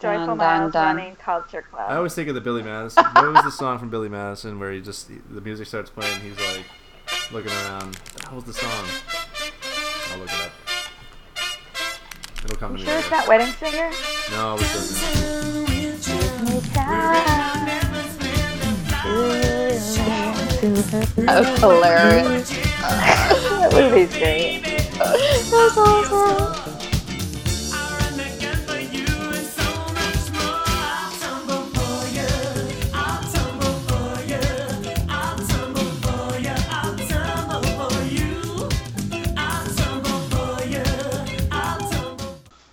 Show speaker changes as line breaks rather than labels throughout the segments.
Joyful
Dun,
Miles
dun, dun.
Running Culture Club.
I always think of the Billy Madison. What was the song from Billy Madison where he just the music starts playing? He's like looking around. What was the song? I'll look it up. It'll come to
you
me.
sure it's
later.
not Wedding Singer?
No, we shouldn't.
That was hilarious.
that movie's great.
That's awesome.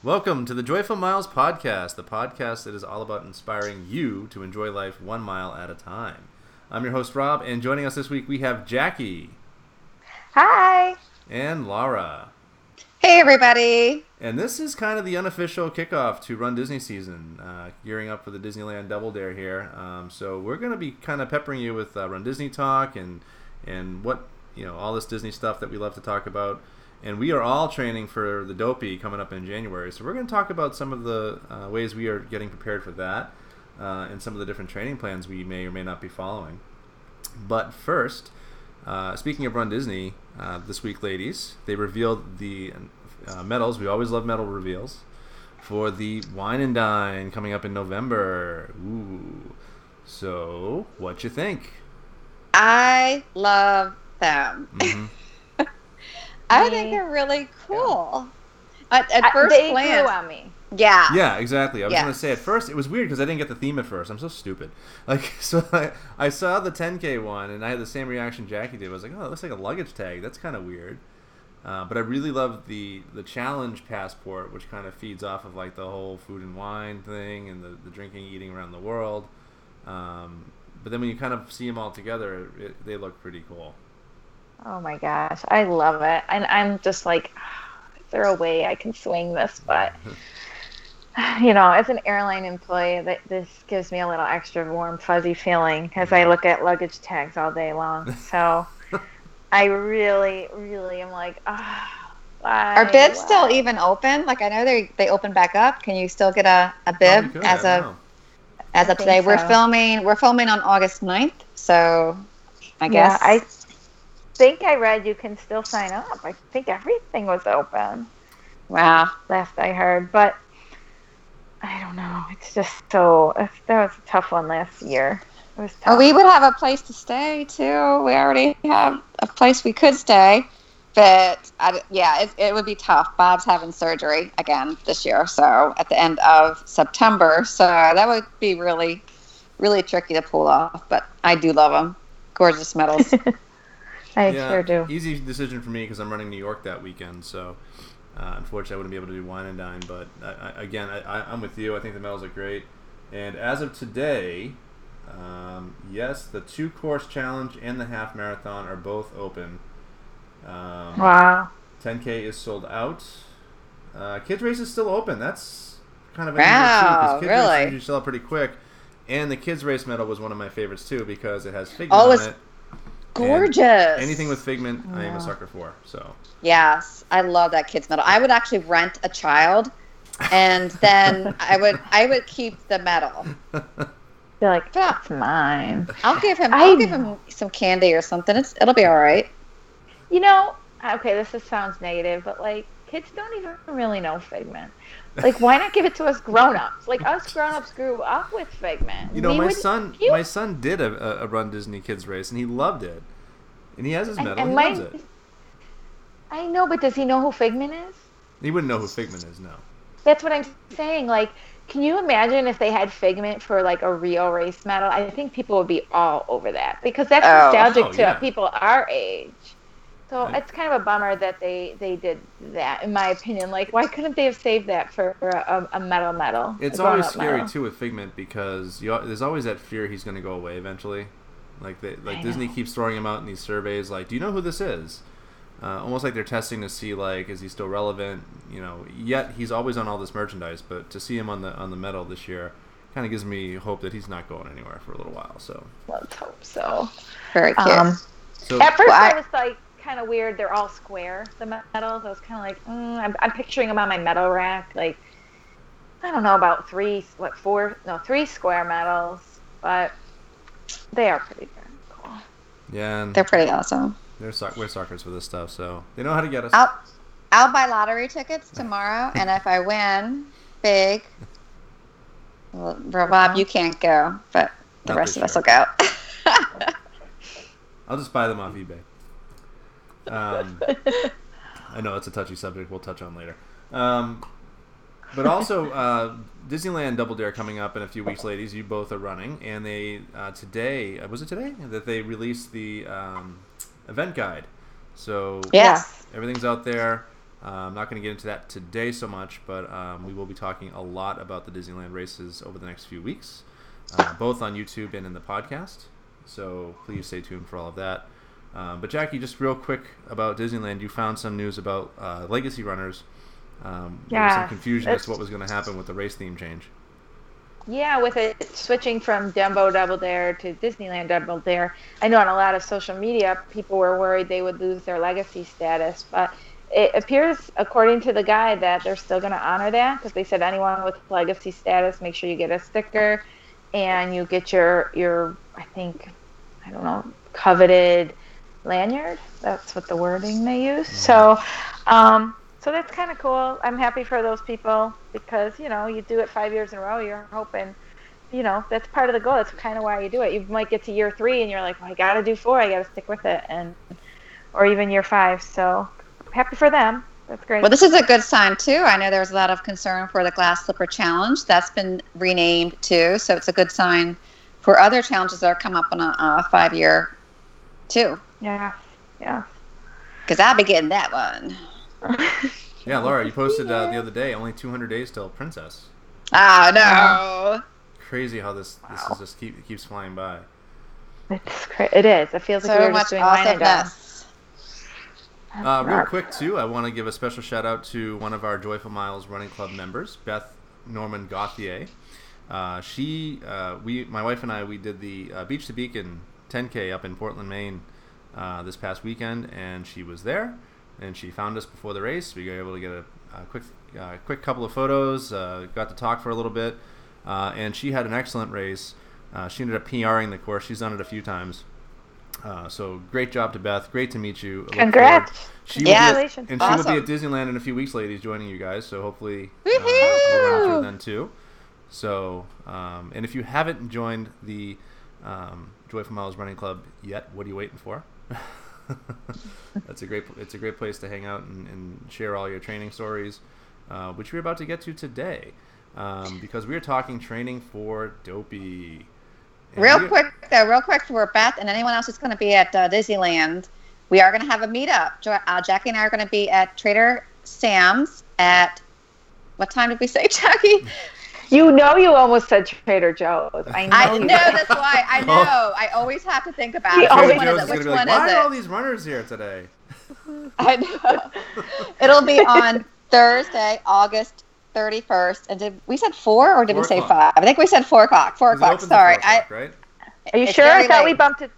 Welcome to the Joyful Miles podcast, the podcast that is all about inspiring you to enjoy life one mile at a time. I'm your host Rob, and joining us this week we have Jackie
Hi.
and Laura.
Hey, everybody.
And this is kind of the unofficial kickoff to Run Disney season, uh, gearing up for the Disneyland Double Dare here. Um, so we're going to be kind of peppering you with uh, Run Disney talk and and what you know all this Disney stuff that we love to talk about. And we are all training for the Dopey coming up in January. So we're going to talk about some of the uh, ways we are getting prepared for that uh, and some of the different training plans we may or may not be following. But first, uh, speaking of Run Disney, uh, this week, ladies, they revealed the uh, medals. We always love medal reveals for the Wine and Dine coming up in November. Ooh. So, what you think?
I love them.
Mhm.
I think they're really cool. At, at
I-
first
they
glance,
grew on me.
yeah.
Yeah, exactly. I was
Yes.
gonna say at first it was weird because I didn't get the theme at first. I'm so stupid. Like, so I, I saw the 10k one and I had the same reaction Jackie did. I was like, oh, it looks like a luggage tag. That's kind of weird. Uh, but I really love the the challenge passport, which kind of feeds off of like the whole food and wine thing and the, the drinking, eating around the world. Um, but then when you kind of see them all together, it, they look pretty cool.
Oh my gosh, I love it. And I'm just like, is there a way I can swing this? But, you know, as an airline employee, that this gives me a little extra warm, fuzzy feeling as I look at luggage tags all day long. So I really, really am like, ah. why,
Are bibs still even open? Like I know they they open back up. Can you still get a, a bib
Probably could,
as
I
of
know.
as
I
of today?
think
We're filming we're filming on August 9th, so I
Yeah,
guess
I think I read you can still sign up. I think everything was open.
wow.
last I heard, but I don't know. It's just so that was a tough one last year. It was tough.
Oh, we would have a place to stay too. We already have a place we could stay, but I, yeah, it, it would be tough. Bob's having surgery again this year, so at the end of September. So that would be really, really tricky to pull off. But I do love them. Gorgeous medals.
I
yeah,
sure do.
Easy decision for me because I'm running New York that weekend. So, uh, unfortunately, I wouldn't be able to do wine and dine. But I, I, again, I, I'm with you. I think the medals are great. And as of today, um, yes, the two course challenge and the half marathon are both open. Um,
Wow.
10K is sold out. Uh, kids race is still open. That's kind of
Wow,
too, kids
really?
race usually sell out pretty quick. And the kids race medal was one of my favorites too because it has Figment
Oh,
on it.
Gorgeous.
Anything with figment, I am a sucker for. So
Yes, I love that kids medal. I would actually rent a child, and then I would I would keep the medal.
Feel like that's mine.
I'll give him.
I
I'll give him some candy or something. It's it'll be all right.
You know, okay, this is, sounds negative, but like kids don't even really know Figment. Like, why not give it to us grown-ups? Like us grown-ups grew up with Figment.
You know,
We
my
would-
son,
you-
my son did a, a- a Run Disney Kids race, and he loved it. And he has his medal.
and
he
my-
loves it.
I know, but does he know who Figment is?
He wouldn't know who Figment is, no.
That's what I'm saying. Like, can you imagine if they had Figment for like a real race medal? I think people would be all over that because that's
Oh.
nostalgic
Oh,
to
yeah.
people our age. So
Right.
it's kind of a bummer that they they did that, in my opinion. Like, why couldn't they have saved that for a, a medal medal?
It's
a
always scary
medal?
too with Figment because you, there's always that fear he's going to go away eventually. Like they, like
I
Disney
know.
keeps throwing him out in these surveys. Like, do you know who this is? Uh, almost like they're testing to see like is he still relevant? You know, yet he's always on all this merchandise. But to see him on the on the medal this year kind of gives me hope that he's not going anywhere for a little while. So,
Let's hope so.
Very cute.
Um,
so
At first,
Well, I-
I was like kind of weird. They're all square, the medals. I was kind of like, mm, I'm, I'm picturing them on my medal rack. Like, I don't know about three, what four, no three square medals, but they are pretty darn cool.
Yeah, and
They're pretty awesome.
they're suck- we're suckers for this stuff, so they know how to get us.
I'll I'll buy lottery tickets tomorrow, and if I win big, well, Rob, you can't go, but the
Not
rest of
this
us will go.
I'll just buy them off eBay. Um, I know it's a touchy subject. We'll touch on later. Um, but also, uh, Disneyland Double Dare coming up in a few weeks, ladies. You both are running, and they uh, today uh, was it today that they released the um, event guide. So
yes.
everything's out there. Uh, I'm not going to get into that today so much, but um, we will be talking a lot about the Disneyland races over the next few weeks, uh, both on YouTube and in the podcast. So please stay tuned for all of that. Um, but Jackie, just real quick about Disneyland, you found some news about uh, legacy runners. Um, there was some confusion as to what was going to happen with the race theme change.
Yeah, with it switching from Dumbo Double Dare to Disneyland Double Dare, I know on a lot of social media, people were worried they would lose their legacy status, but it appears, according to the guide, that they're still going to honor that because they said anyone with legacy status, make sure you get a sticker and you get your your I think I don't know coveted lanyard. That's what the wording they use. So, um, so that's kind of cool. I'm happy for those people because you know you do it five years in a row. You're hoping, you know, that's part of the goal. That's kind of why you do it. You might get to year three and you're like, well, I got to do four. I got to stick with it, and or even year five. So happy for them. That's great.
Well, this is a good sign too. I know there was a lot of concern for the Glass Slipper Challenge. That's been renamed too, so it's a good sign for other challenges that are come up on a, a five-year too.
Yeah, yeah.
Because I'll be getting that one.
Yeah, Laura, you posted uh, the other day only 200 days till Princess.
Oh no!
Crazy how this this
Wow.
is just keep, keeps flying by.
It's cra- it is. It feels like we
So
were
much
just doing wine and dine.
awesomeness.
Uh, real quick too, I want to give a special shout out to one of our Joyful Miles Running Club members, Beth Norman Gauthier. Uh, she, uh, we, my wife and I, we did the uh, Beach to Beacon 10K up in Portland, Maine, uh, this past weekend, and she was there, and she found us before the race. We were able to get a, a quick, uh, quick couple of photos, uh, got to talk for a little bit, uh, and she had an excellent race. Uh, she ended up PRing the course. She's done it a few times. Uh, so great job to Beth. Great to meet you.
Congrats.
forward- She
Yeah.
will be,
Congratulations.
and she will be at Disneyland in a few weeks, ladies, joining you guys. So hopefully, we'll run through then too. So, um, and if you haven't joined the um, Joyful Miles Running Club yet, what are you waiting for? That's a great. It's a great place to hang out and, and share all your training stories, uh, which we're about to get to today, um, because we are talking training for Dopey. And
Real
we-
quick, though, real quick for Beth and anyone else who's going to be at uh, Disneyland, we are going to have a meetup. Jo- Uh, Jackie and I are going to be at Trader Sam's at what time did we say, Jackie?
You know, you almost said Trader Joe's. I know.
I know that's why. I
Oh.
know. I always have to think about
He
it.
always
Which
Trader Joe's
is
is gonna
Which
be like,
one
why
is
are all these runners here today?
I know. It'll be on Thursday, August 31st. And did we said four or did
Four
we say
o'clock.
five? I think we said four o'clock. Four o'clock. Sorry.
four o'clock, right?
Are you sure? I
very
thought we bumped it.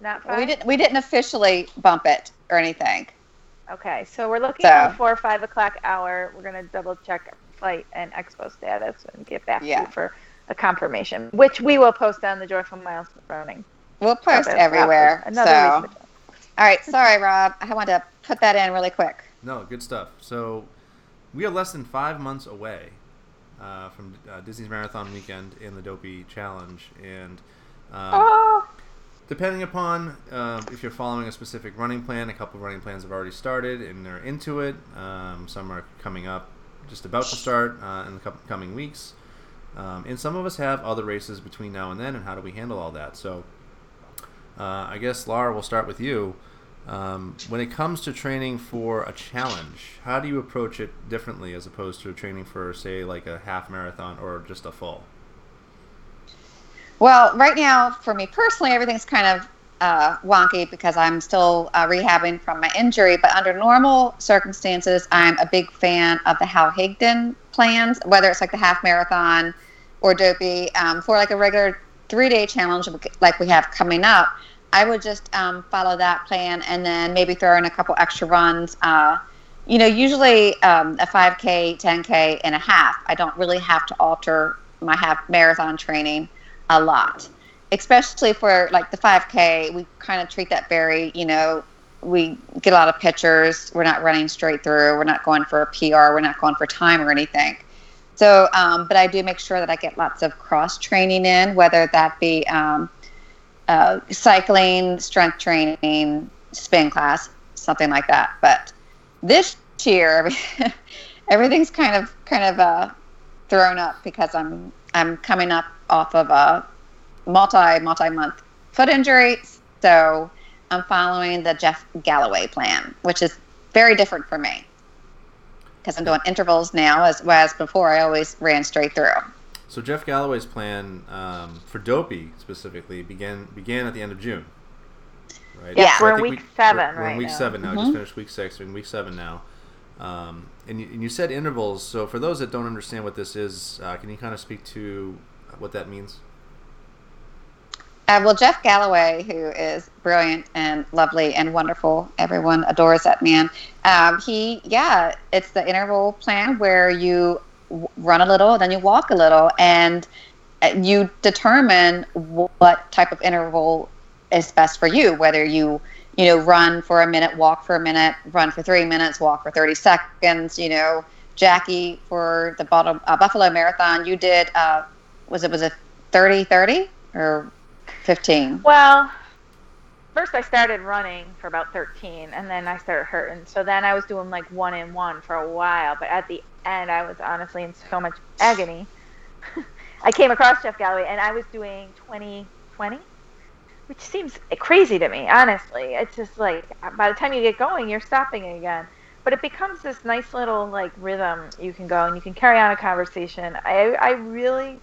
Not
I
five.
we didn't. We didn't officially bump it or anything.
Okay, so we're looking
So-
at the four or five o'clock hour. We're gonna double check flight and expo status and get back to you for a confirmation, which we will post on the Joyful Miles running.
We'll post
That's
everywhere.
Another
so, all right. Sorry, Rob. I wanted to put that in really quick.
No, good stuff. So we are less than five months away uh, from uh, Disney's Marathon Weekend and the Dopey Challenge, and um,
Oh,
depending upon uh, if you're following a specific running plan, a couple of running plans have already started and they're into it. Um, some are coming up, just about to start uh, in the coming weeks. Um, and some of us have other races between now and then, and how do we handle all that? So, uh, I guess Laura, we'll start with you. Um, when it comes to training for a challenge, how do you approach it differently as opposed to training for, say, like a half marathon or just a full?
Well, right now, for me personally, everything's kind of uh, wonky because I'm still uh, rehabbing from my injury. But under normal circumstances, I'm a big fan of the Hal Higdon plans, whether it's like the half marathon or dopey. Um, for like a regular three day challenge like we have coming up, I would just um, follow that plan and then maybe throw in a couple extra runs uh, you know, usually um, a 5K, 10K, and a half, I don't really have to alter my half marathon training a lot. Especially for like the 5K, we kind of treat that very, you know, we get a lot of pictures. We're not running straight through. We're not going for a PR. We're not going for time or anything. So, um, but I do make sure that I get lots of cross training in, whether that be um, uh, cycling, strength training, spin class, something like that. But this year, everything's kind of kind of uh, thrown up because I'm I'm coming up off of a multi multi month foot injury, so I'm following the Jeff Galloway plan, which is very different for me because I'm doing intervals now, as whereas before I always ran straight through.
So Jeff Galloway's plan um, for Dopey specifically began began at the end of June.
Right? Yeah, so we're in week we, seven we're,
we're in week
now.
seven now.
Mm-hmm.
Just finished week six. We're in week seven now. Um, and, you, and you said intervals. So for those that don't understand what this is, uh, can you kind of speak to what that means?
Uh, well, Jeff Galloway, who is brilliant and lovely and wonderful, everyone adores that man. Um, he, yeah, it's the interval plan where you w- run a little, then you walk a little, and uh, you determine what type of interval is best for you. Whether you, you know, run for a minute, walk for a minute, run for three minutes, walk for thirty seconds. You know, Jackie for the bottom, uh, Buffalo Marathon, you did. Uh, was it was it 30 30 or 15?
Well, first I started running for about 13 and then I started hurting. So then I was doing like one in one for a while. But at the end, I was honestly in so much agony. I came across Jeff Galloway and I was doing 20 20, which seems crazy to me, honestly. It's just like by the time you get going, you're stopping again. But it becomes this nice little like rhythm you can go and you can carry on a conversation. I, I really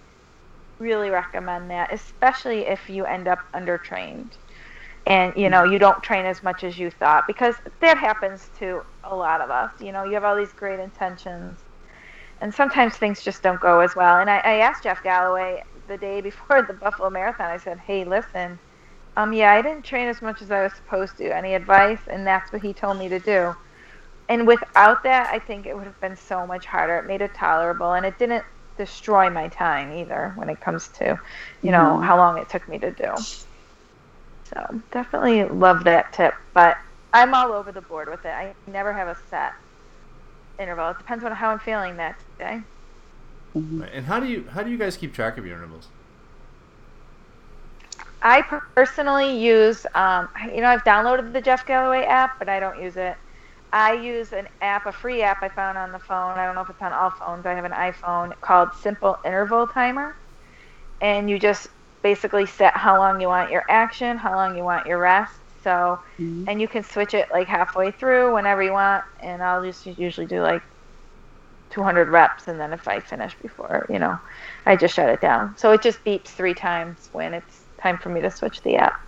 really recommend that, especially if you end up undertrained and you know you don't train as much as you thought because that happens to a lot of us. You know, you have all these great intentions, and sometimes things just don't go as well. And I, I asked Jeff Galloway the day before the Buffalo Marathon. I said, "Hey, listen." Um, yeah, I didn't train as much as I was supposed to. Any advice? And that's what he told me to do. And without that, I think it would have been so much harder. It made it tolerable, and it didn't destroy my time either when it comes to, you know, mm-hmm. how long it took me to do. So definitely love that tip, but I'm all over the board with it. I never have a set interval. It depends on how I'm feeling that day.
Mm-hmm. And how do you how do you guys keep track of your intervals?
I personally use, um, you know, I've downloaded the Jeff Galloway app, but I don't use it. I use an app, a free app I found on the phone. I don't know if it's on all phones. I have an iPhone called Simple Interval Timer. And you just basically set how long you want your action, how long you want your rest. So, mm-hmm. and you can switch it like halfway through whenever you want. And I'll just usually do like 200 reps. And then if I finish before, you know, I just shut it down. So it just beeps three times when it's time for me to switch the app.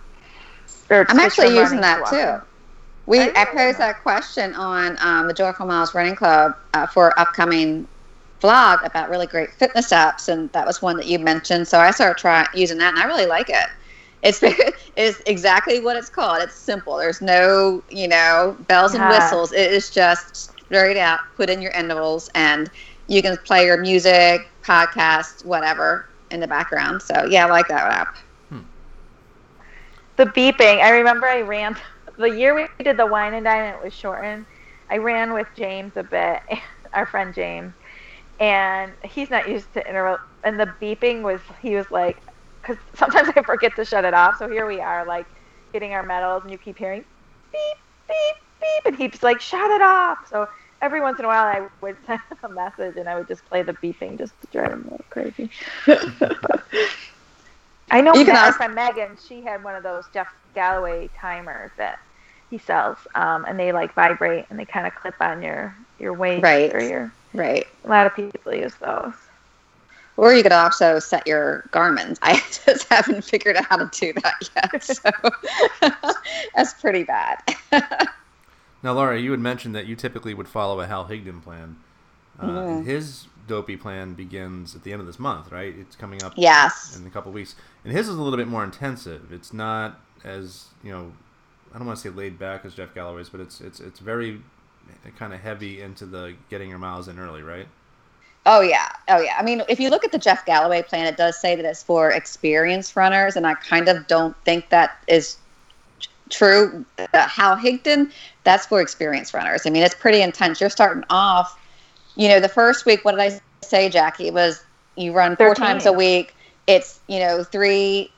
I'm actually using that too. We I, I posed that question on um, the Joyful Miles Running Club uh, for upcoming vlog about really great fitness apps, and that was one that you mentioned. So I started trying using that, and I really like it. It's it's exactly what it's called. It's simple. There's no you know bells and whistles. It is just straight out. Put in your intervals, and you can play your music, podcast, whatever in the background. So yeah, I like that app. Hmm.
The beeping. I remember I ran the year we did the wine and dine, it was shortened. I ran with James a bit, our friend James, and he's not used to interval. And the beeping was, he was like, because sometimes I forget to shut it off. So here we are, like getting our medals, and you keep hearing beep, beep, beep, and he's like, shut it off. So every once in a while, I would send him a message, and I would just play the beeping just to drive him a little crazy. I know that our friend Megan, she had one of those Jeff Galloway timers that he sells, um, and they like vibrate and they kind of clip on your your waist
right.
or your
right.
A lot of people use those.
Or you could also set your Garmin's. I just haven't figured out how to do that yet, so that's pretty bad.
now, Laura, you had mentioned that you typically would follow a Hal Higdon plan. Uh, mm. His dopey plan begins at the end of this month, right? It's coming up
yes.
in a couple weeks, and his is a little bit more intensive. It's not as you know I don't want to say laid back as Jeff Galloway's, but it's it's it's very kind of heavy into the getting your miles in early, right?
Oh yeah, oh yeah. I mean, if you look at the Jeff Galloway plan, it does say that it's for experienced runners, and I kind of don't think that is true. Uh, Hal Higdon, that's for experienced runners. I mean, it's pretty intense. You're starting off, you know, the first week. What did I say, Jackie? It was you run four
13.
times a week. It's you know three,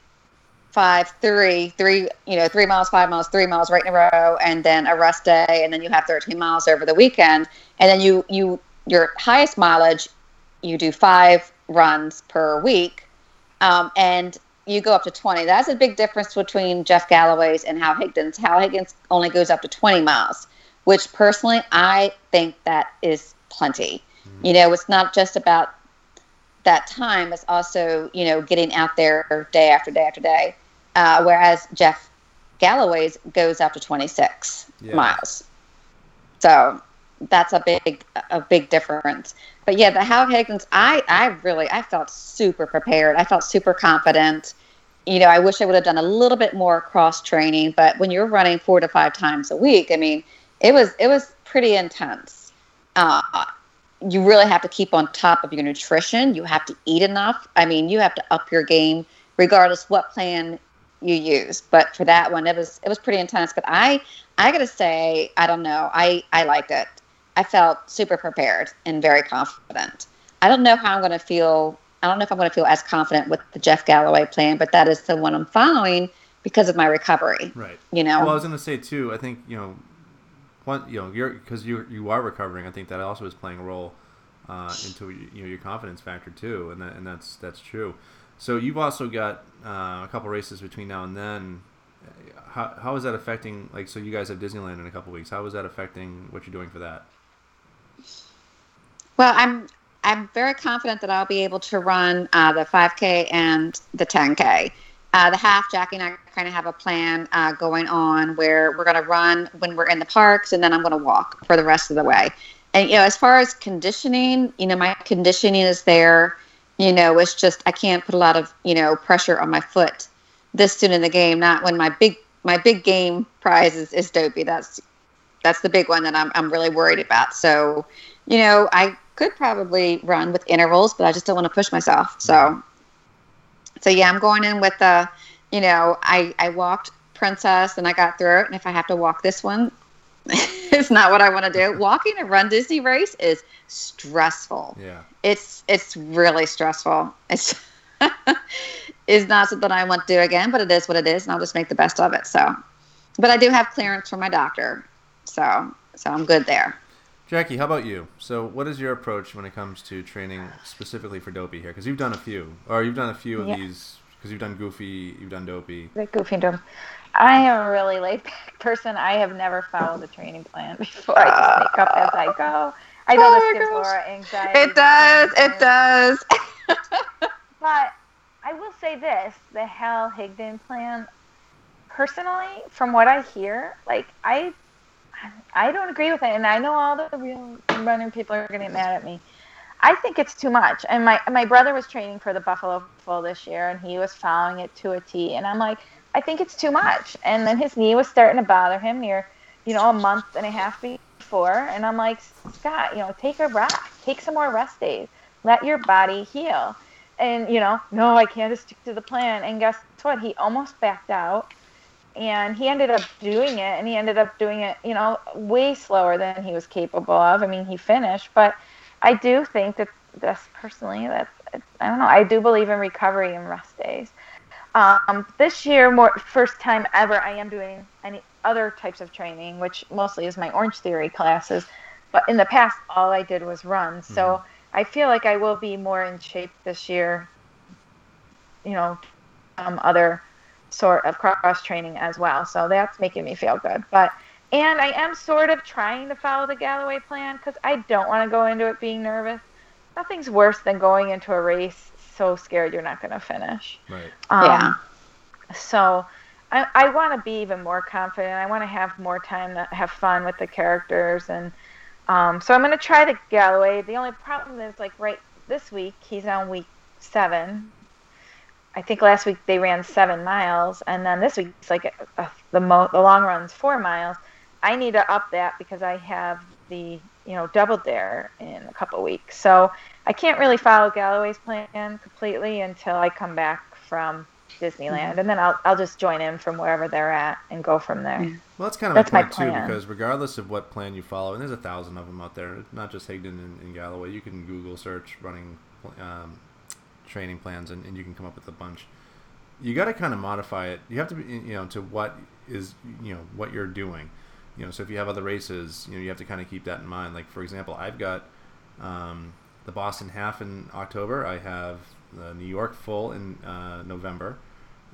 five, three, three, you know, three miles, five miles, three miles right in a row, and then a rest day, and then you have 13 miles over the weekend, and then you you your highest mileage, you do five runs per week, um, and you go up to 20. That's a big difference between Jeff Galloway's and Hal Higdon's. Hal Higdon's only goes up to 20 miles, which personally I think that is plenty. You know, it's not just about that time; it's also you know getting out there day after day after day. Uh, whereas Jeff Galloway's goes up to 26
Yeah.
miles. So that's a big a big difference. But yeah, the Hal Higdon, I I really I felt super prepared. I felt super confident. You know, I wish I would have done a little bit more cross training, but when you're running four to five times a week, I mean, it was it was pretty intense. Uh, you really have to keep on top of your nutrition. You have to eat enough. I mean, you have to up your game regardless what plan you use. But for that one, it was it was pretty intense. But I I gotta say, I don't know. I I liked it. I felt super prepared and very confident. I don't know how I'm going to feel. I don't know if I'm going to feel as confident with the Jeff Galloway plan, but that is the one I'm following because of my recovery.
Right.
You know,
Well, I was going to say too. I think you know, one you know, you're because you you are recovering. I think that also is playing a role uh, into you know your confidence factor too, and that, and that's that's true. So you've also got uh, a couple races between now and then. How, how is that affecting? Like, so you guys have Disneyland in a couple weeks. How is that affecting what you're doing for that?
Well, I'm I'm very confident that I'll be able to run uh, the 5K and the 10K. Uh, the half, Jackie and I kind of have a plan uh, going on where we're going to run when we're in the parks, and then I'm going to walk for the rest of the way. And you know, as far as conditioning, you know, my conditioning is there. You know, it's just I can't put a lot of you know pressure on my foot this soon in the game. Not when my big my big game prize is, is dopey. That's that's the big one that I'm I'm really worried about. So, you know, I could probably run with intervals, but I just don't want to push myself. So, so yeah, I'm going in with the, you know, I I walked Princess and I got through it, and if I have to walk this one, it's not what I want to do. Walking a Run Disney race is stressful.
Yeah.
It's it's really stressful. It's is not something I want to do again, but it is what it is, and I'll just make the best of it. So, but I do have clearance from my doctor, so so I'm good there.
Jackie, how about you? So, what is your approach when it comes to training specifically for Dopey here? Because you've done a few, or you've done a few of
Yeah.
these. Because you've done Goofy, you've done Dopey.
The goofy dome. I am a really laid back person. I have never followed a training plan before. I just ah. make up as I go. I know
Oh
this gives
gosh.
Laura anxiety.
It does. It does.
But I will say this: the Hal Higdon plan. Personally, from what I hear, like I, I don't agree with it, and I know all the real running people are going to get mad at me. I think it's too much. And my my brother was training for the Buffalo Full this year, and he was following it to a T. And I'm like, I think it's too much. And then his knee was starting to bother him near, you know, a month and a half before. And I'm like, Scott, you know, take a rest, take some more rest days, let your body heal. And you know, no, I can't just stick to the plan. And guess what? He almost backed out. And he ended up doing it, and he ended up doing it, you know, way slower than he was capable of. I mean, he finished, but I do think that this personally, that I don't know, I do believe in recovery and rest days. Um, this year, more first time ever, I am doing any other types of training, which mostly is my Orange Theory classes. But in the past, all I did was run. So I feel like I will be more in shape this year. You know, um, other sort of cross training as well. So that's making me feel good. But and I am sort of trying to follow the Galloway plan because I don't want to go into it being nervous. Nothing's worse than going into a race so scared you're not going to finish.
Right.
Um,
Yeah.
So I, I want to be even more confident. I want to have more time to have fun with the characters. And um, so I'm going to try the Galloway. The only problem is, like, right this week, he's on week seven. I think last week they ran seven miles, and then this week it's like a, a, the mo- the long run's four miles. I need to up that because I have the you know double dare in a couple weeks. So I can't really follow Galloway's plan completely until I come back from Disneyland, mm-hmm. and then I'll I'll just join in from wherever they're at and go from there.
Well, that's kind of that's my point my too, because regardless of what plan you follow, and there's a thousand of them out there, not just Higdon and, and Galloway. You can Google search running um, training plans, and, and you can come up with a bunch. You got to kind of modify it. You have to be, you know, to what is, you know, what you're doing. You know, so if you have other races, you know, you have to kind of keep that in mind. Like for example, I've got um, the Boston Half in October. I have the New York Full in uh, November.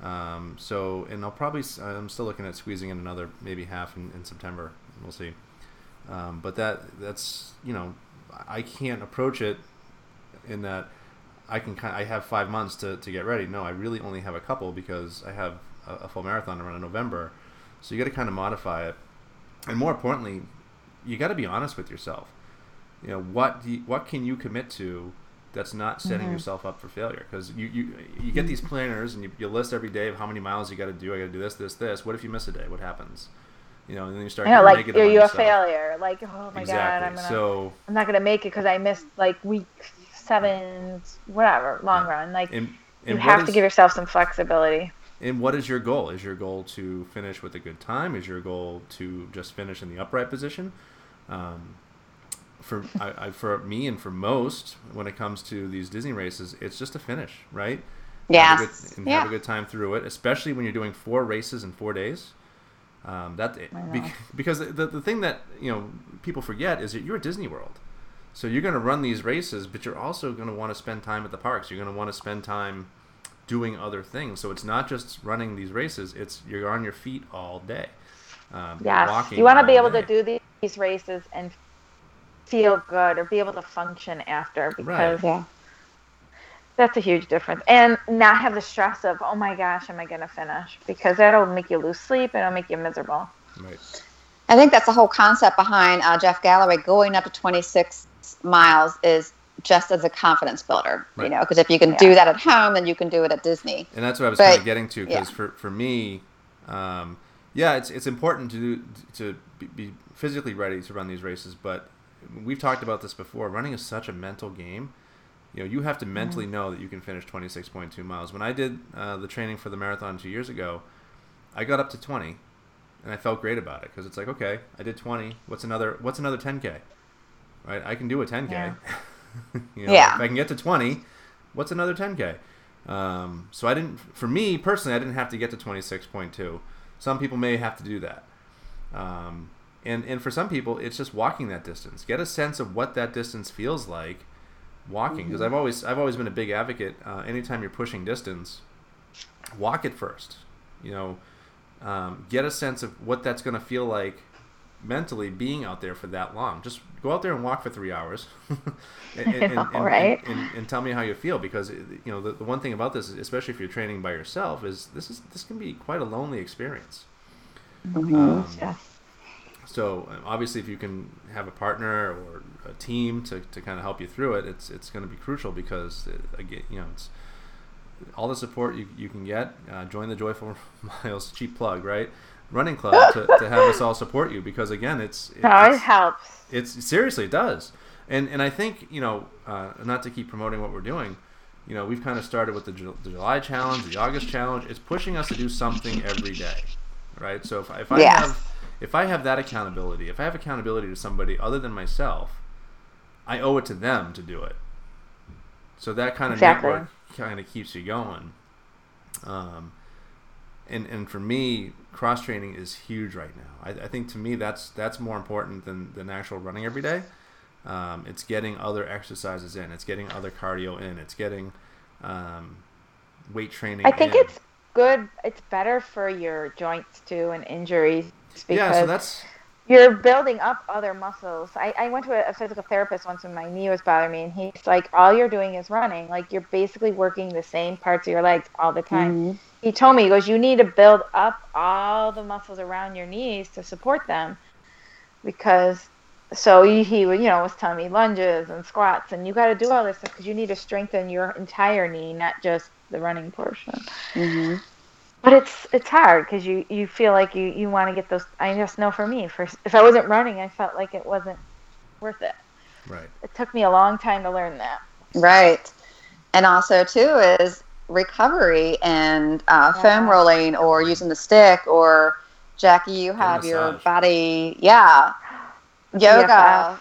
Um, so, and I'll probably, I'm still looking at squeezing in another maybe half in, in September. We'll see. Um, but that, that's, you know, I can't approach it in that I can kind of, I have five months to, to get ready. No, I really only have a couple because I have a, a full marathon to run in November. So you got to kind of modify it, and more importantly, you got to be honest with yourself. You know what you, what can you commit to that's not setting mm-hmm. yourself up for failure because you, you you get these planners and you, you list every day of how many miles you got to do. I got to do this, this, this. What if you miss a day? What happens? You know, and then you start.
Know, like are you a failure? Like, oh my exactly. god, I'm gonna, so I'm not gonna make it because I missed like week seven, whatever, long run. Like and, and you have is, to give yourself some flexibility.
And what is your goal? Is your goal to finish with a good time? Is your goal to just finish in the upright position? Um, for I, I, for me and for most, when it comes to these Disney races, it's just a finish, right?
Yeah.
and yeah. have a good time through it, especially when you're doing four races in four days. Um, that because the, the thing that you know people forget is that you're at Disney World. So you're going to run these races, but you're also going to want to spend time at the parks. You're going to want to spend time doing other things. So it's not just running these races; it's you're on your feet all day.
Um, yes, you want to be able day. to do these races and feel good or be able to function after because right. yeah. that's a huge difference. And not have the stress of oh my gosh, am I going to finish? Because that'll make you lose sleep and it'll make you miserable.
Right.
I think that's the whole concept behind uh, Jeff Galloway going up to 26 miles is just as a confidence builder, right. you know, because if you can yeah. do that at home, then you can do it at Disney.
And that's what I was but, kind of getting to, because yeah. for, for me, um, yeah, it's, it's important to to be physically ready to run these races, but we've talked about this before. Running is such a mental game. You know, you have to mentally know that you can finish 26.2 miles. When I did uh, the training for the marathon two years ago, I got up to 20, and I felt great about it because it's like, okay, I did 20. What's another? What's another 10k? Right? I can do a 10k.
Yeah.
you know,
yeah.
If I can get to 20, what's another 10k? Um, so I didn't, for me personally, I didn't have to get to 26.2. Some people may have to do that. Um, and and for some people, it's just walking that distance. Get a sense of what that distance feels like walking. Because mm-hmm. I've always I've always been a big advocate. Uh, anytime you're pushing distance, walk it first. You know, um, get a sense of what that's going to feel like mentally being out there for that long. Just go out there and walk for three hours,
and, and, know, and, right?
and, tell me how you feel. Because you know the, the one thing about this, especially if you're training by yourself, is this is this can be quite a lonely experience.
Mm-hmm. Um, yeah.
So obviously, if you can have a partner or a team to, to kind of help you through it, it's it's going to be crucial because it, uh, again, you know, it's all the support you, you can get. Uh, join the Joyful Miles cheap plug, right? Running club to, to have us all support you because again it's,
it, it helps.
it's seriously it does. And and i think you know uh, not to keep promoting what we're doing you know we've kind of started with the, the, july challenge the august challenge. It's pushing us to do something every day right? So if, if i yes. have if i have that accountability if i have accountability to somebody other than myself i owe it to them to do it. So that kind of exactly. network kind of keeps you going. Um, and and for me, cross training is huge right now. I, I, think to me that's that's more important than than actual running every day. Um, it's getting other exercises in. It's getting other cardio in. It's getting um, weight training.
I think
in.
it's good. It's better for your joints too and injuries. Because
yeah, so that's
you're building up other muscles. I, I went to a, a, physical therapist once when my knee was bothering me, and he's like, all you're doing is running. Like you're basically working the same parts of your legs all the time. Mm-hmm he told me he goes you need to build up all the muscles around your knees to support them because so he, he you know was telling me lunges and squats and you got to do all this stuff because you need to strengthen your entire knee not just the running portion
mm-hmm.
but it's it's hard because you you feel like you you want to get those i just know for me for if i wasn't running i felt like it wasn't worth it.
Right.
It took me a long time to learn that.
Right. And also, too, is recovery and uh,
Yeah.
foam rolling or using the stick or Jackie, you have your
massage.
body, yeah, yoga.
BFF.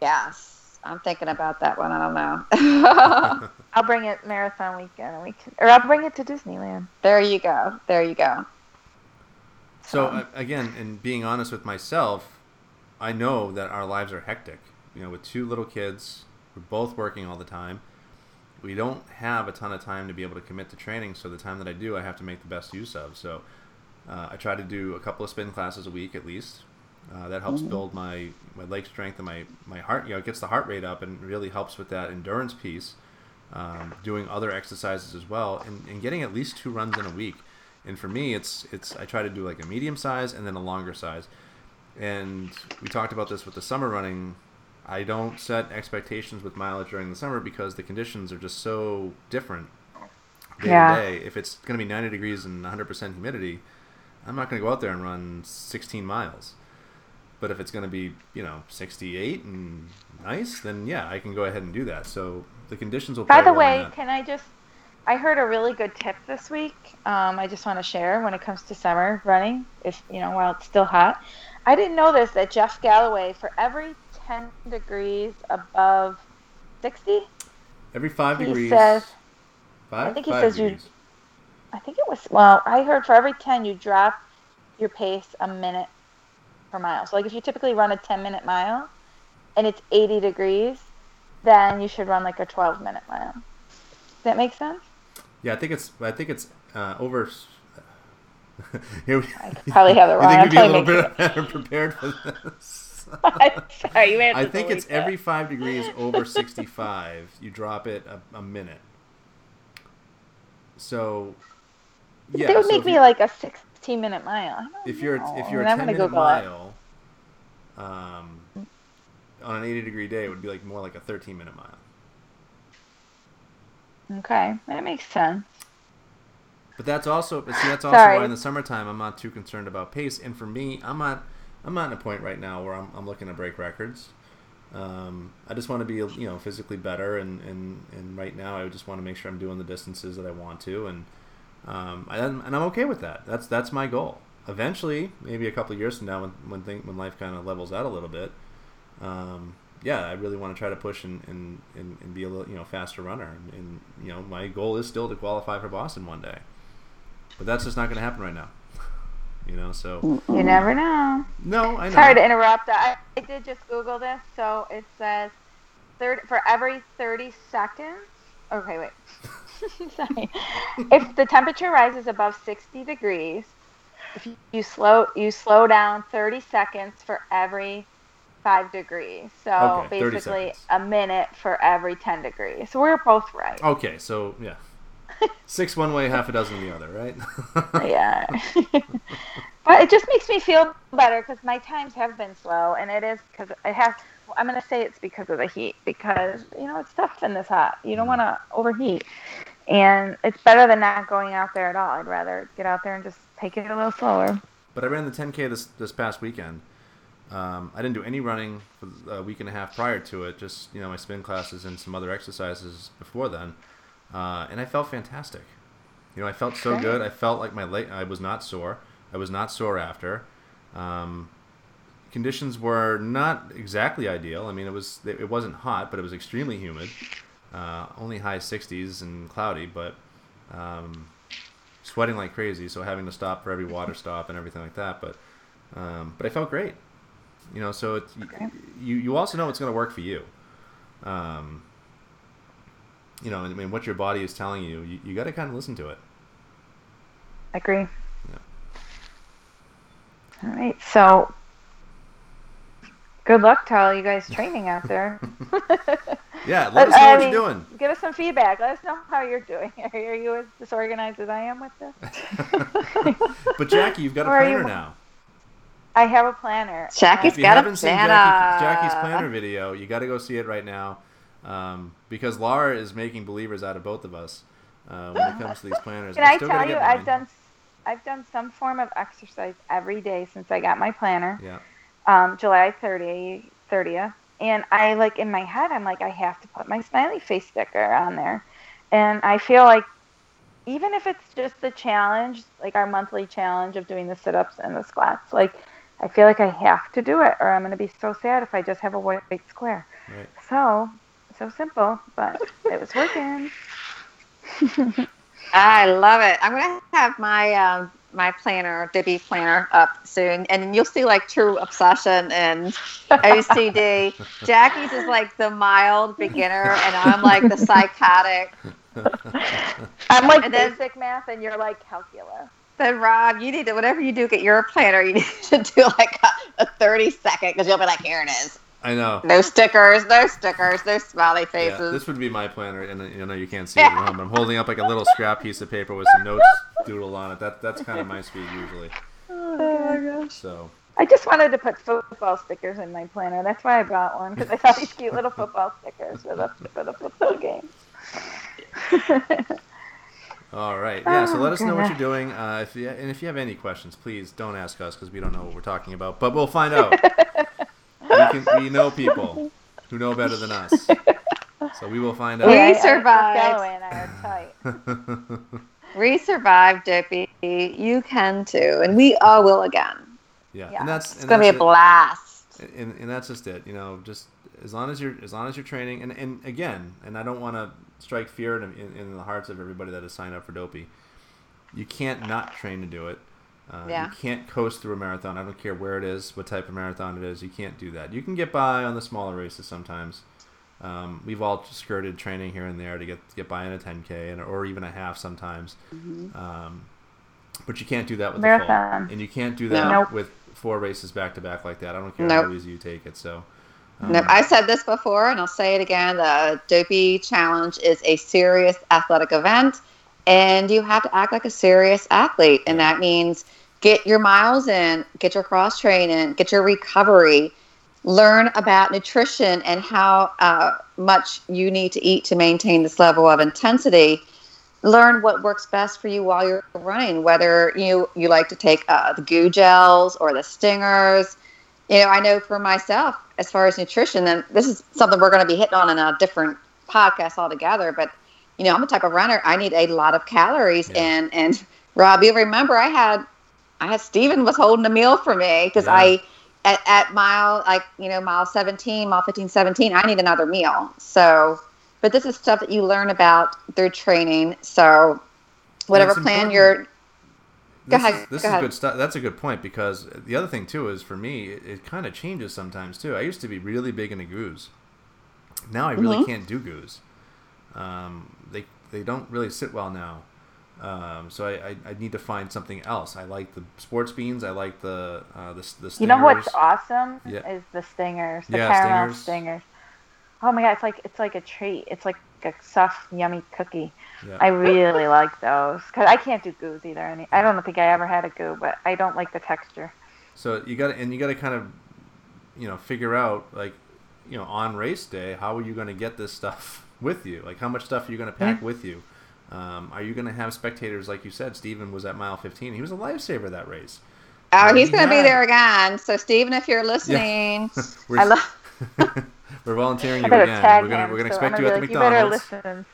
Yes, I'm thinking about that one. I don't know.
I'll bring it marathon weekend, and we can, or I'll bring it to Disneyland.
there you go. There you go.
So
Um,
again, and being honest with myself, I know that our lives are hectic. You know, with two little kids, we're both working all the time. We don't have a ton of time to be able to commit to training. So the time that I do, I have to make the best use of. So uh, I try to do a couple of spin classes a week at least. Uh, that helps build my, my leg strength and my, my heart. You know, it gets the heart rate up and really helps with that endurance piece. Um, doing other exercises as well, and, and getting at least two runs in a week. And for me, it's it's I try to do like a medium size and then a longer size. And we talked about this with the summer running. I don't set expectations with mileage during the summer because the conditions are just so different day
Yeah.
to day. If it's going to be 90 degrees and 100% humidity, I'm not going to go out there and run 16 miles. But if it's going to be, you know, 68 and nice, then yeah, I can go ahead and do that. So the conditions will.
By the
a role in
way, can I just? I heard a really good tip this week. Um, I just want to share when it comes to summer running. If you know, while it's still hot, I didn't know this that Jeff Galloway, for every 10 degrees above 60,
every five
he
degrees.
says,
five.
I think he
Five
says you- I think it was. Well, I heard for every 10, you drop your pace a minute per mile. So, like if you typically run a 10 minute mile, and it's 80 degrees, then you should run like a 12 minute mile. Does that make sense?
Yeah, I think it's. I think it's uh, over. Here we-
I probably have it
You
wrong.
think
I'm
we'd be a little bit better prepared for this?
Sorry, you
I think it's
that.
every five degrees over 65, you drop it a, a minute. So, yeah.
That would
so
make me
you-
like a 16 minute mile. I
if you're
know.
if you're
And
a
I'm
10
gonna
minute mile, um, on an 80 degree day, it would be like more like a 13 minute mile.
Okay, that makes sense.
But that's also, but see, that's also
Sorry.
why in the summertime I'm not too concerned about pace. And for me, I'm not, I'm not in a point right now where I'm, I'm looking to break records. Um, I just want to be, you know, physically better, and, and, and right now I just want to make sure I'm doing the distances that I want to, and um, I, and I'm okay with that. That's that's my goal. Eventually, maybe a couple years from now, when when thing, when life kind of levels out a little bit, um, yeah, I really want to try to push and, and, and, and be a little, you know, faster runner. And, and you know, my goal is still to qualify for Boston one day, but that's just not going to happen right now. You know, so
You never know.
no, I know.
Sorry to interrupt. I, I did just Google this. So it says third for every 30 seconds. Okay, wait. Sorry. if the temperature rises above 60 degrees, if you, slow you slow down 30 seconds for every five degrees. So
Okay,
basically a minute for every 10 degrees. So we're both right.
Okay, so yeah, six one way, half a dozen the other, right?
yeah. but it just makes me feel better because my times have been slow, and it is because it has. I'm gonna say it's because of the heat because you know it's tough in this hot. You don't
Mhm.
want to overheat, and it's better than not going out there at all. I'd rather get out there and just take it a little slower.
But I ran the 10K this this past weekend. Um, I didn't do any running for a week and a half prior to it. Just you know my spin classes and some other exercises before then, uh, and I felt fantastic. You know, I felt so good. I felt like my leg. I was not sore. I was not sore after. Um, conditions were not exactly ideal. I mean, it was it wasn't hot, but it was extremely humid. Uh, only high 60s and cloudy, but um, sweating like crazy. So having to stop for every water stop and everything like that. But um, but I felt great. You know, so it's,
Okay.
you you also know it's going to work for you. Um, you know, I mean, what your body is telling you, you, you got to kind of listen to it.
I Agree.
Yeah.
All right. So good luck to all you guys training out there.
Yeah, let us know
I
what
mean,
you're doing.
Give us some feedback. Let us know how you're doing. Are you as disorganized as I am with this?
but Jackie, you've got a
Or are you-
planner now.
I have a planner.
Jackie's
If you
got a
haven't seen
planner.
Jackie, Jackie's planner video, you got to go see it right now, um, because Laura is making believers out of both of us uh, when it comes to these planners.
Can I tell you, I've done, I've done some form of exercise every day since I got my planner.
Yeah.
Um, July 30, 30th. and I like in my head, I'm like, I have to put my smiley face sticker on there, and I feel like even if it's just the challenge, like our monthly challenge of doing the sit-ups and the squats, like I feel like I have to do it, or I'm gonna be so sad if I just have a white square.
Right.
So, so simple, but it was working.
I love it. I'm gonna have my um, my planner, Dopey planner, up soon, and you'll see like true obsession and OCD. Jackie's is like the mild beginner, and I'm like the psychotic.
I'm like
And then-
basic math, and you're like calculus.
Then Rob, you need to whatever you do, get your planner. You need to do like a, a 30 second because you'll be like, here it is.
I know.
No stickers, no stickers, no smiley
Yeah,
faces.
this would be my planner, and you know you can't see it at home. But I'm holding up like a little scrap piece of paper with some notes doodled on it. That that's kind of my speed usually.
oh my gosh.
So
I just wanted to put football stickers in my planner. That's why I bought one because I saw these cute little football stickers for the for the football games.
all right, yeah. So
Oh,
let us know what you're doing. Uh, if you and if you have any questions, please don't ask us because we don't know what we're talking about. But we'll find out. We can we know people who know better than us, so we will find out.
I- I-
survived.
Costello and I are tight.
We survived, Dopey. You can too, and we all will again.
yeah,
Yeah.
and that's
It's
and
gonna be a
it.
blast.
and, and that's just it you know just as long as you're as long as you're training and, and again and i don't want to strike fear in, in, in the hearts of everybody that has signed up for dopey you can't not train to do it uh,
Yeah.
you can't coast through a marathon i don't care where it is what type of marathon it is you can't do that you can get by on the smaller races sometimes um, we've all skirted training here and there to get get by in a 10k and or even a half sometimes um, but you can't do that with the
Marathon.
full and you can't do that
Nope.
with four races back to back like that i don't care
Nope.
how easy you take it so um,
Nope. I said this before, and I'll say it again. The Dopey Challenge is a serious athletic event, and you have to act like a serious athlete. And that means get your miles in, get your cross training, get your recovery, learn about nutrition and how uh, much you need to eat to maintain this level of intensity. Learn what works best for you while you're running, whether you, you like to take uh, the goo gels or the stingers you know, I know for myself, as far as nutrition, and this is something we're going to be hitting on in a different podcast altogether. But you know, I'm the type of runner. I need a lot of calories,
Yeah.
and and Rob, you remember I had, I had Steven was holding a meal for me because
Yeah.
I, at, at mile like you know mile 17, mile 15, 17, I need another meal. So, but this is stuff that you learn about through training. So, whatever plan
important.
you're
this
ahead,
Is, this
go
is
ahead.
good stuff. That's a good point because the other thing too is for me, it, it kind of changes sometimes too. I used to be really big into goos. Now I really
Mhm.
can't do goos. Um, they they don't really sit well now. Um, so I, I, I need to find something else. I like the sports beans. I like the uh, the, the stingers.
You know what's awesome
Yeah.
is the stingers, the
Yeah,
caramel
stingers.
stingers. Oh my god, it's like it's like a treat. It's like a soft, yummy cookie.
Yeah.
I really like those because I can't do goos either. I, mean, I don't think I ever had a goo, but I don't like the texture.
So you got to and you got to kind of, you know, figure out like, you know, on race day, how are you going to get this stuff with you? Like, how much stuff are you going to pack with you? Um, are you going to have spectators like you said? Steven was at mile 15. He was a lifesaver that race.
Oh, he's going to be there again. So, Stephen, if you're listening,
We're,
I love.
we're volunteering you again. We're gonna
him.
we're gonna
so
expect
I'm
you
gonna
at the
be like, You better
McDonald's.
listen.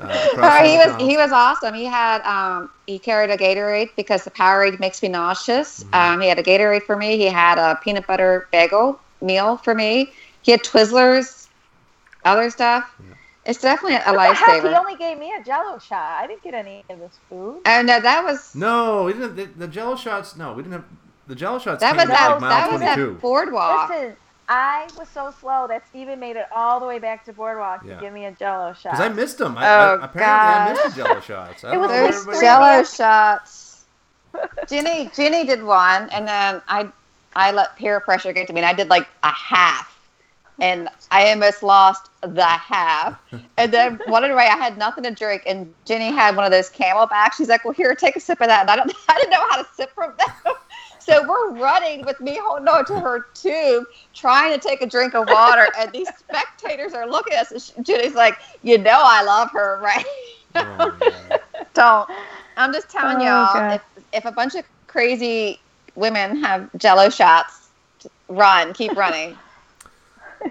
Uh,
Oh, he was he was awesome. He had um he carried a Gatorade because the Powerade makes me nauseous.
Mhm.
Um, he had a Gatorade for me. He had a peanut butter bagel meal for me. He had Twizzlers, other stuff.
Yeah.
It's definitely a
What the heck? He only gave me a Jello shot. I didn't get any of this food.
Oh no, that was
No, we didn't. The, the Jello shots. No, we didn't have the Jello shots.
that
came
was
at,
at
like mile
that was at Boardwalk.
Listen, I was so slow that Steven made it all the way back to Boardwalk
Yeah.
to give me a Jello shot.
Because I missed them. I,
Oh,
I, apparently, I missed the Jello shots. I
It was
know where
like
Those
everybody-
three
Jello
minutes.
shots. Ginny Ginny did one, and then I I let peer pressure get to me, and I did like a half, and I almost lost the half. And then wanted away, I had nothing to drink, and Jenny had one of those CamelBaks. She's like, "Well, here, take a sip of that." And I don't, I didn't know how to sip from them. So we're running with me holding on to her tube, trying to take a drink of water, and these spectators are looking at us. And Ginny's like, "You know, I love her, right?"
Oh,
don't. I'm just telling
Oh,
y'all, if, if a bunch of crazy women have jello shots, run, keep running.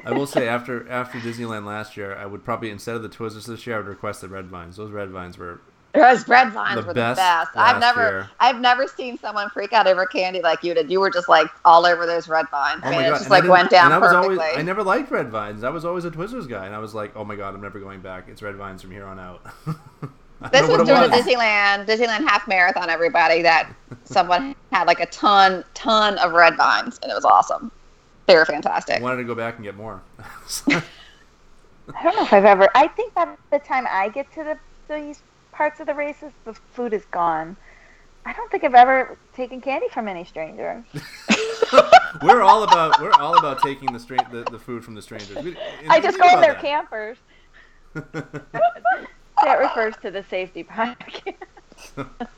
I will say after after Disneyland last year, I would probably instead of the Twizzlers this year, I would request the red vines. Those red vines were
Those red vines
The
were
best
the best. I've never,
year.
I've never seen someone freak out over candy like you did. You were just like all over those red vines.
Oh
man. It just
and
like went down
I was
perfectly.
always I never liked red vines. I was always a Twizzlers guy, and I was like, oh my god, I'm never going back. It's red vines from here on out.
This was during the. Disneyland Disneyland half marathon. Everybody that someone had like a ton, ton of red vines, and it was awesome. They were
I
fantastic.
wanted to go back and get more.
I don't know if I've ever. I think by the time I get to the these parts of the races, the food is gone. I don't think I've ever taken candy from any stranger.
we're all about we're all about taking the, stra- the the food from the strangers. We,
I just
do
go in their
that.
campers. That refers to the safety podcast.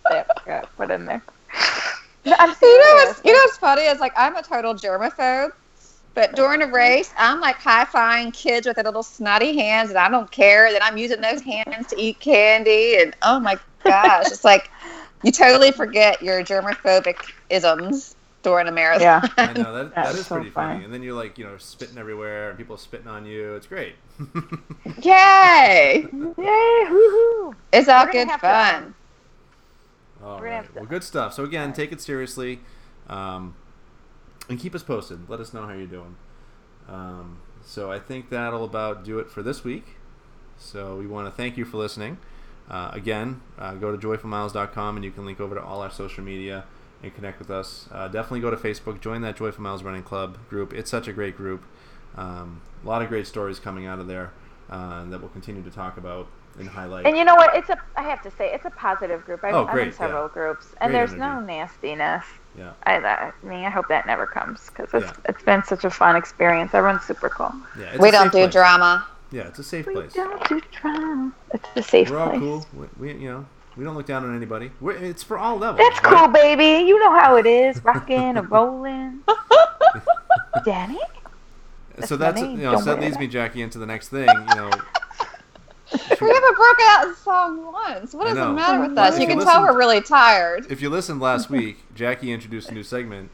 that put in there. No, I'm
You know,
serious.
what's, you know what's funny is like I'm a total germaphobe, but during a race, I'm like high-fiving kids with their little snotty hands, and I don't care that I'm using those hands to eat candy. And oh my gosh, it's like you totally forget your germophobic isms during a marathon.
Yeah.
I know that that
That's so
pretty funny.
funny.
And then you're like, you know, spitting everywhere, and people spitting on you. It's great.
Yay!
Yay! Woohoo!
It's all good
have to,
fun.
um,
All
We're gonna
right.
have
Well, good stuff. So again, take it seriously, um, and keep us posted. Let us know how you're doing. Um, so I think that'll about do it for this week. So we want to thank you for listening. Uh, again, uh, go to joyfulmiles.com and you can link over to all our social media and connect with us. Uh, definitely go to Facebook, join that Joyful Miles Running Club group. It's such a great group. Um, a lot of great stories coming out of there uh, that we'll continue to talk about and highlight.
And you know what? It's a. I have to say, it's a positive group. I've,
Oh,
I'm in several
yeah.
groups, and
Great
there's no nastiness.
Yeah.
I, I mean, I hope that never comes because it's
Yeah.
it's been such a fun experience. Everyone's super cool.
Yeah, it's
We don't do
place.
drama.
Yeah, it's a safe
We
place.
We don't do drama. It's a safe place.
We're all
place.
cool. We, we, you know, we don't look down on anybody. We're, it's for all levels.
That's
right?
cool, baby. You know how it is, rocking and rolling. Danny,
So
That's
that's you know, so that leads
about
me, Jackie, into the next thing. You know,
We haven't broken out the song once. What
I
is the matter with us?
if
You
you
can tell we're really tired.
if you listened last week, Jackie introduced a new segment,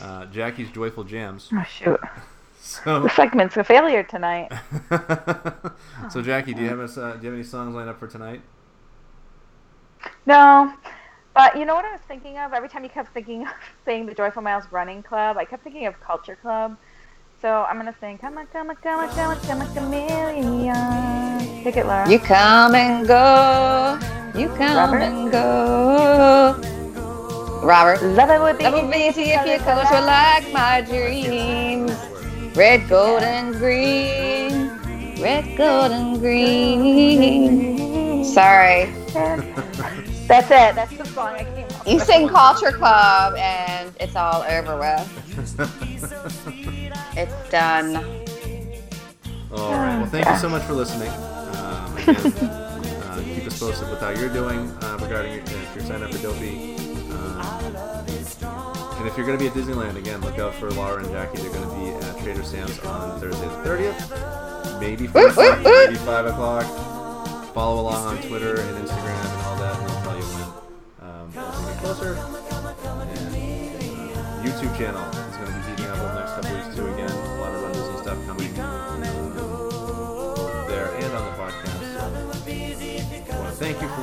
uh, Jackie's Joyful Jams.
oh shoot,
So,
the segment's a failure tonight.
so Jackie, do you have us? Uh, do you have any songs lined up for tonight?
No, but you know what I was thinking of? Every time you kept thinking of saying the Joyful Miles Running Club, I kept thinking of Culture Club. So I'm gonna sing "Come on, come on, come on, come on, come on, chameleon." Take it, Laura.
You come and go. You come
Robert?
and go. Robert.
love it would be
That would be easy if your colors were like my dreams. Red, gold, and green. Red, gold, and green. Sorry.
That's it. That's the song I came up
You sing Culture Club and it's all over with. It's done.
All right. Well, thank you so much for listening. Um, again, uh, keep us posted with how you're doing uh, regarding your, if you're signed up for Dopey. Um, and if you're going to be at Disneyland, again, look out for Laura and Jackie. They're going to be at Trader Sam's on Thursday the 30th. Maybe 4
Woot,
o'clock, maybe 5 o'clock. Follow along on Twitter and Instagram and all that, and they'll tell you when. Um, get closer. And uh, YouTube channel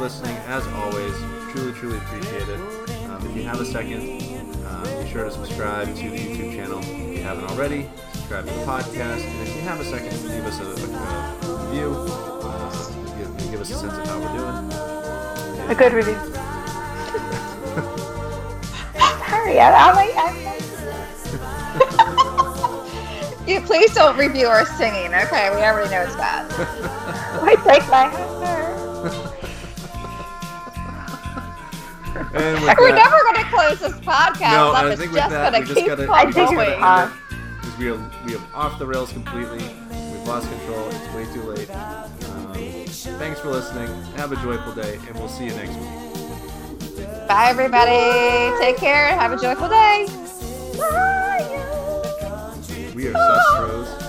listening. As always, truly, truly appreciate it. Um, if you have a second, um, be sure to subscribe to the YouTube channel if you haven't already. Subscribe to the podcast, and if you have a second, leave us a, a, a review. Uh, give, give us a sense of how we're doing.
a good review. Sorry, I, I, like- I,
You please don't review our singing, okay? We already know it's bad.
I take my
And
We're
that-
never going to close this podcast
No,
up.
I
It's
think with
just going to keep
gotta,
I think
just
it's
gotta
hot.
end it because we are we are off the rails completely. We've lost control. It's way too late. Um, thanks for listening. Have a joyful day, and we'll see you next week.
Bye, everybody. Take care. And have a joyful day.
We are sus pros.